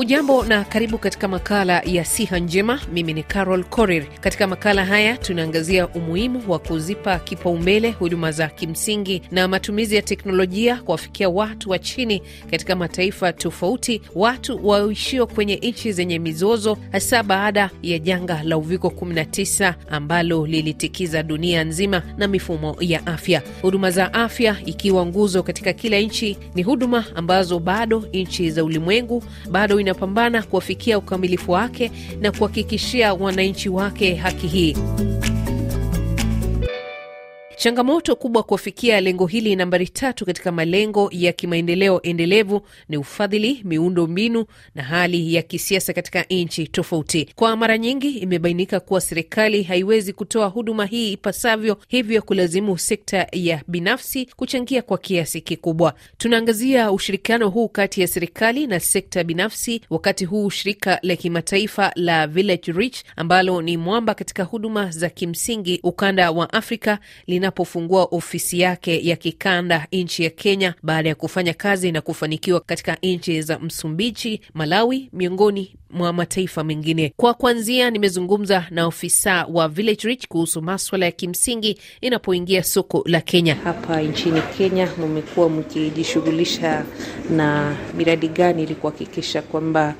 Hujambo na karibu katika makala ya siha njema. Mimi ni Carol Korir. Katika makala haya tunaangazia umuhimu wa kuzipa kipaumbele huduma za kimsingi na matumizi ya teknolojia kuwafikia watu wa chini katika mataifa tofauti, watu waishio kwenye nchi zenye mizozo, hasa baada ya janga la uviko 19 ambalo lilitikiza dunia nzima na mifumo ya afya. Huduma za afya ikiwa nguzo katika kila nchi, ni huduma ambazo bado nchi za ulimwengu bado inapambana kuwafikia ukamilifu wake na kuhakikishia wananchi wake haki hii. Changamoto kubwa kuwafikia lengo hili nambari tatu katika malengo ya kimaendeleo endelevu ni ufadhili, miundo mbinu na hali ya kisiasa katika nchi tofauti. Kwa mara nyingi imebainika kuwa serikali haiwezi kutoa huduma hii ipasavyo, hivyo kulazimu sekta ya binafsi kuchangia kwa kiasi kikubwa. Tunaangazia ushirikiano huu kati ya serikali na sekta binafsi, wakati huu shirika la kimataifa la Village Reach ambalo ni mwamba katika huduma za kimsingi ukanda wa Afrika lina pofungua ofisi yake ya kikanda nchi ya Kenya baada ya kufanya kazi na kufanikiwa katika nchi za Msumbiji, Malawi, miongoni mwa mataifa mengine. Kwa kwanzia, nimezungumza na ofisa wa Village Reach kuhusu maswala ya kimsingi inapoingia soko la Kenya. Hapa nchini Kenya, mmekuwa mkijishughulisha na miradi gani ili kuhakikisha kwamba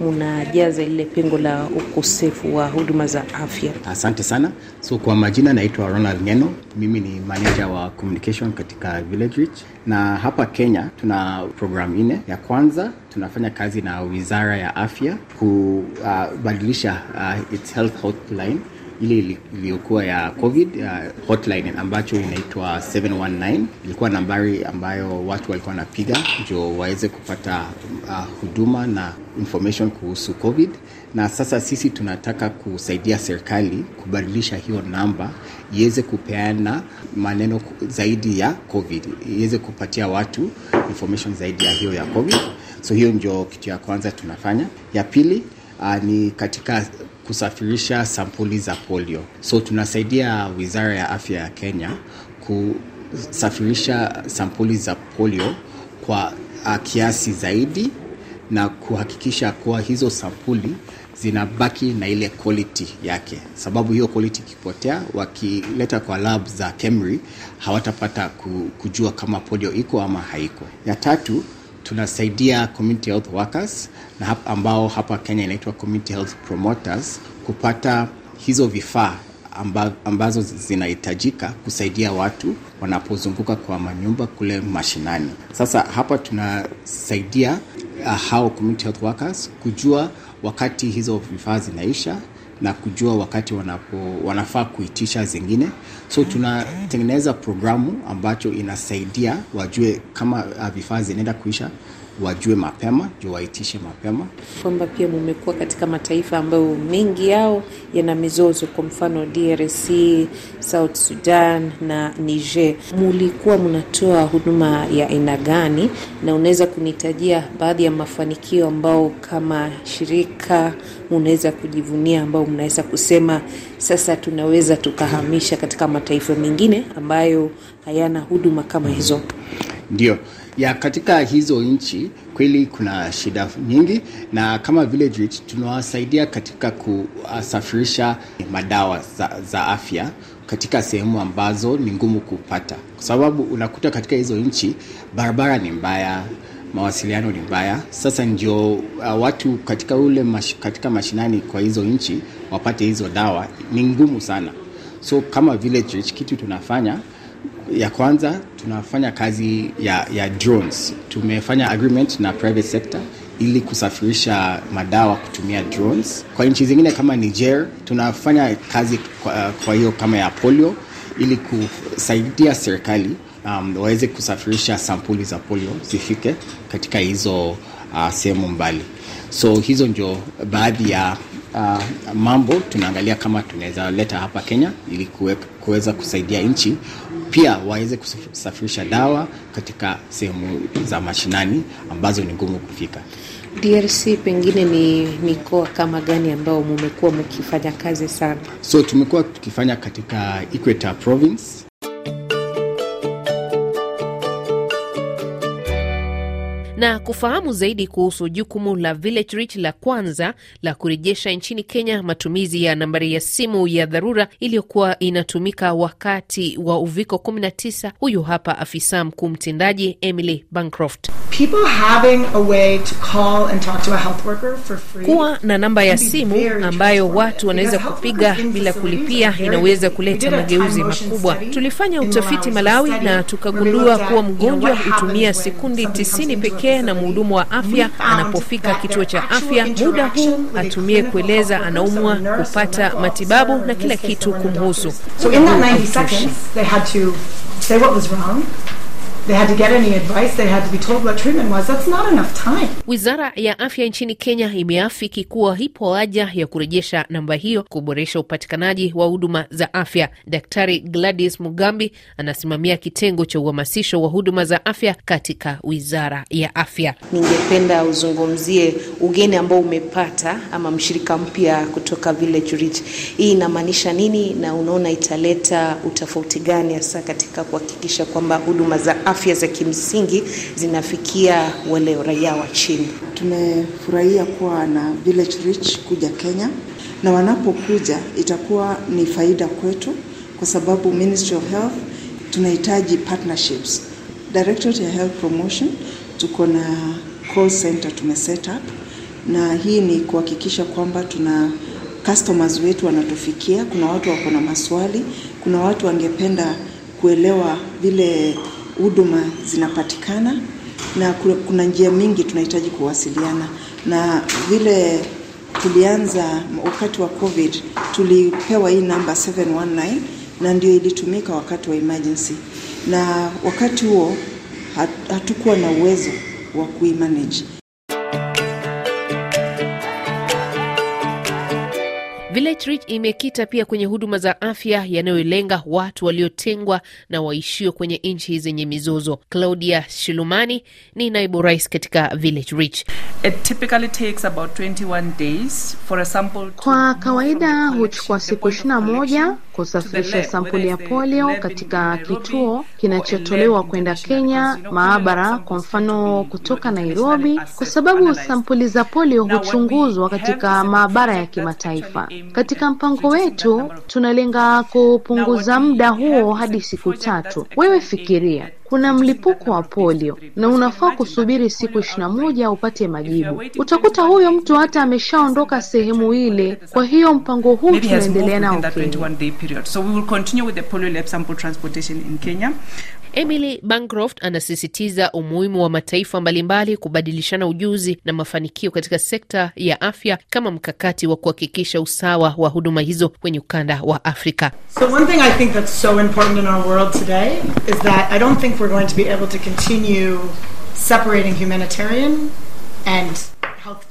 mnajaza lile pengo la ukosefu wa huduma za afya? Asante sana. So kwa majina naitwa Ronald Ngeno, mimi ni manager wa communication katika Village Reach, na hapa Kenya tuna programu nne. Ya kwanza tunafanya kazi na wizara ya afya kubadilisha uh, uh, its health hotline ile iliyokuwa ya covid uh, hotline ambacho inaitwa 719 ilikuwa nambari ambayo watu walikuwa wanapiga ndio waweze kupata uh, huduma na information kuhusu covid. Na sasa sisi tunataka kusaidia serikali kubadilisha hiyo namba iweze kupeana maneno zaidi ya covid iweze kupatia watu information zaidi ya hiyo ya covid. So hiyo ndio kitu ya kwanza tunafanya. Ya pili uh, ni katika kusafirisha sampuli za polio. So tunasaidia Wizara ya Afya ya Kenya kusafirisha sampuli za polio kwa uh, kiasi zaidi na kuhakikisha kuwa hizo sampuli zinabaki na ile quality yake, sababu hiyo quality ikipotea, wakileta kwa lab za KEMRI hawatapata kujua kama polio iko ama haiko. Ya tatu tunasaidia community health workers na hapa ambao hapa Kenya inaitwa community health promoters kupata hizo vifaa amba, ambazo zinahitajika kusaidia watu wanapozunguka kwa manyumba kule mashinani. Sasa hapa tunasaidia uh, hao community health workers kujua wakati hizo vifaa zinaisha na kujua wakati wanapo, wanafaa kuitisha zingine. So tunatengeneza programu ambacho inasaidia wajue kama vifaa zinaenda kuisha wajue mapema ndio waitishe mapema. Kwamba pia mumekuwa katika mataifa ambayo mengi yao yana mizozo, kwa mfano DRC, South Sudan na Niger. Mulikuwa mnatoa huduma ya aina gani, na unaweza kunitajia baadhi ya mafanikio ambao kama shirika munaweza kujivunia, ambao mnaweza kusema sasa tunaweza tukahamisha katika mataifa mengine ambayo hayana huduma kama hizo? Ndio ya katika hizo nchi kweli kuna shida nyingi, na kama Village tunawasaidia katika kusafirisha madawa za, za afya katika sehemu ambazo ni ngumu kupata, kwa sababu unakuta katika hizo nchi barabara ni mbaya, mawasiliano ni mbaya. Sasa ndio uh, watu katika ule mash, katika mashinani kwa hizo nchi wapate hizo dawa ni ngumu sana. So kama Village kitu tunafanya ya kwanza tunafanya kazi ya, ya drones. Tumefanya agreement na private sector ili kusafirisha madawa kutumia drones. Kwa nchi zingine kama Niger tunafanya kazi kwa, kwa hiyo kama ya polio ili kusaidia serikali um, waweze kusafirisha sampuli za polio zifike katika hizo uh, sehemu mbali. So hizo ndio baadhi ya uh, mambo tunaangalia kama tunaweza leta hapa Kenya ili kuweza kusaidia nchi pia waweze kusafirisha dawa katika sehemu za mashinani ambazo ni ngumu kufika. DRC pengine ni mikoa kama gani ambao mumekuwa mkifanya kazi sana? So tumekuwa tukifanya katika Equator Province Na kufahamu zaidi kuhusu jukumu la Village Reach la kwanza la kurejesha nchini Kenya matumizi ya nambari ya simu ya dharura iliyokuwa inatumika wakati wa uviko 19, huyu hapa afisa mkuu mtendaji Emily Bancroft. Kuwa na namba ya simu ambayo watu wanaweza kupiga bila kulipia inaweza kuleta mageuzi makubwa. Tulifanya utafiti Malawi na tukagundua kuwa mgonjwa hutumia sekundi tisini pekee na mhudumu wa afya anapofika kituo cha afya, muda huu atumie kueleza anaumwa, kupata matibabu na kila kitu kumhusu. So in that 90 seconds, they had to say what was wrong. Wizara ya afya nchini Kenya imeafiki kuwa ipo haja ya kurejesha namba hiyo kuboresha upatikanaji wa huduma za afya. Daktari Gladys Mugambi anasimamia kitengo cha uhamasisho wa huduma za afya katika wizara ya afya. Ningependa uzungumzie ugeni ambao umepata ama mshirika mpya kutoka Village Reach. Hii inamaanisha nini na unaona italeta utofauti gani hasa katika kuhakikisha kwamba huduma za afya za kimsingi zinafikia wale raia wa chini? Tumefurahia kuwa na Village Reach kuja Kenya, na wanapokuja itakuwa ni faida kwetu, kwa sababu Ministry of Health tunahitaji partnerships. Directorate ya Health Promotion tuko na call center tumeset up, na hii ni kuhakikisha kwamba tuna customers wetu wanatufikia. Kuna watu wako na maswali, kuna watu wangependa kuelewa vile huduma zinapatikana na kuna njia mingi tunahitaji kuwasiliana na vile tulianza wakati wa COVID, tulipewa hii namba 719 na ndio ilitumika wakati wa emergency, na wakati huo hatukuwa na uwezo wa kuimanage. Village Reach imekita pia kwenye huduma za afya yanayolenga watu waliotengwa na waishio kwenye nchi zenye mizozo. Claudia Shilumani ni naibu rais katika Village Reach. Kwa kawaida huchukua siku ishirini na moja kusafirisha sampuli ya polio katika kituo kinachotolewa kwenda Kenya maabara, kwa mfano kutoka Nairobi, kwa sababu sampuli za polio huchunguzwa katika maabara ya kimataifa. Katika mpango wetu tunalenga kupunguza muda huo hadi siku tatu. Wewe fikiria kuna mlipuko wa polio na unafaa kusubiri siku ishirini na moja upate majibu. Utakuta huyo mtu hata ameshaondoka sehemu ile. Kwa hiyo mpango huu tunaendelea nao Kenya. Emily Bancroft anasisitiza umuhimu wa mataifa mbalimbali kubadilishana ujuzi na mafanikio katika sekta ya afya kama mkakati wa kuhakikisha usawa wa huduma hizo kwenye ukanda wa Afrika. So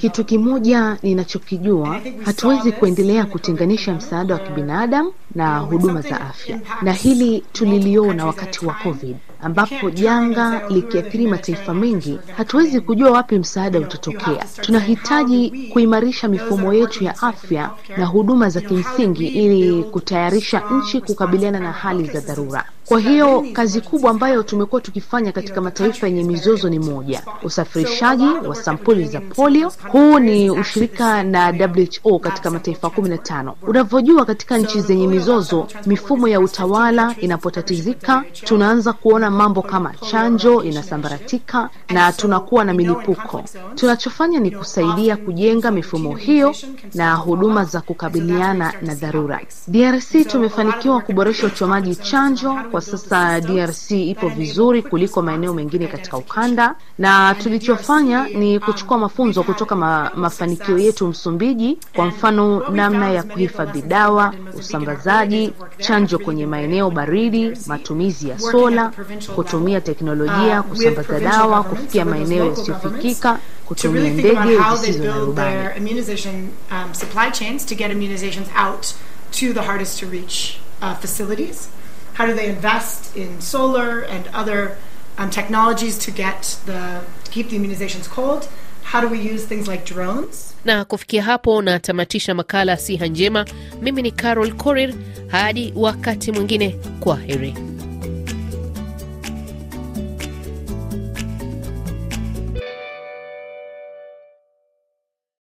kitu kimoja ninachokijua, hatuwezi kuendelea kutenganisha msaada wa kibinadamu na huduma za afya, na hili tuliliona wakati wa COVID ambapo janga likiathiri mataifa mengi, hatuwezi kujua wapi msaada utatokea. Tunahitaji kuimarisha mifumo yetu ya afya na huduma za kimsingi ili kutayarisha nchi kukabiliana na hali za dharura. Kwa hiyo kazi kubwa ambayo tumekuwa tukifanya katika mataifa yenye mizozo ni moja, usafirishaji wa sampuli za polio. Huu ni ushirika na WHO katika mataifa kumi na tano. Unavyojua, katika nchi zenye mizozo, mifumo ya utawala inapotatizika, tunaanza kuona mambo kama chanjo inasambaratika na tunakuwa na milipuko. Tunachofanya ni kusaidia kujenga mifumo hiyo na huduma za kukabiliana na dharura. DRC tumefanikiwa kuboresha uchomaji chanjo. Kwa sasa DRC ipo vizuri kuliko maeneo mengine katika ukanda, na tulichofanya ni kuchukua mafunzo kutoka ma, mafanikio yetu Msumbiji, kwa mfano namna ya kuhifadhi dawa, usambazaji chanjo kwenye maeneo baridi, matumizi ya sola kutumia teknolojia kusambaza dawa kufikia maeneo yasiyofikika, kutumia ndege zisizo na rubani. How do they invest in solar and other um, technologies to get the to keep the immunizations cold? How do we use things like drones? Na kufikia hapo natamatisha makala Siha Njema. Mimi ni Carol Korir, hadi wakati mwingine, kwa heri.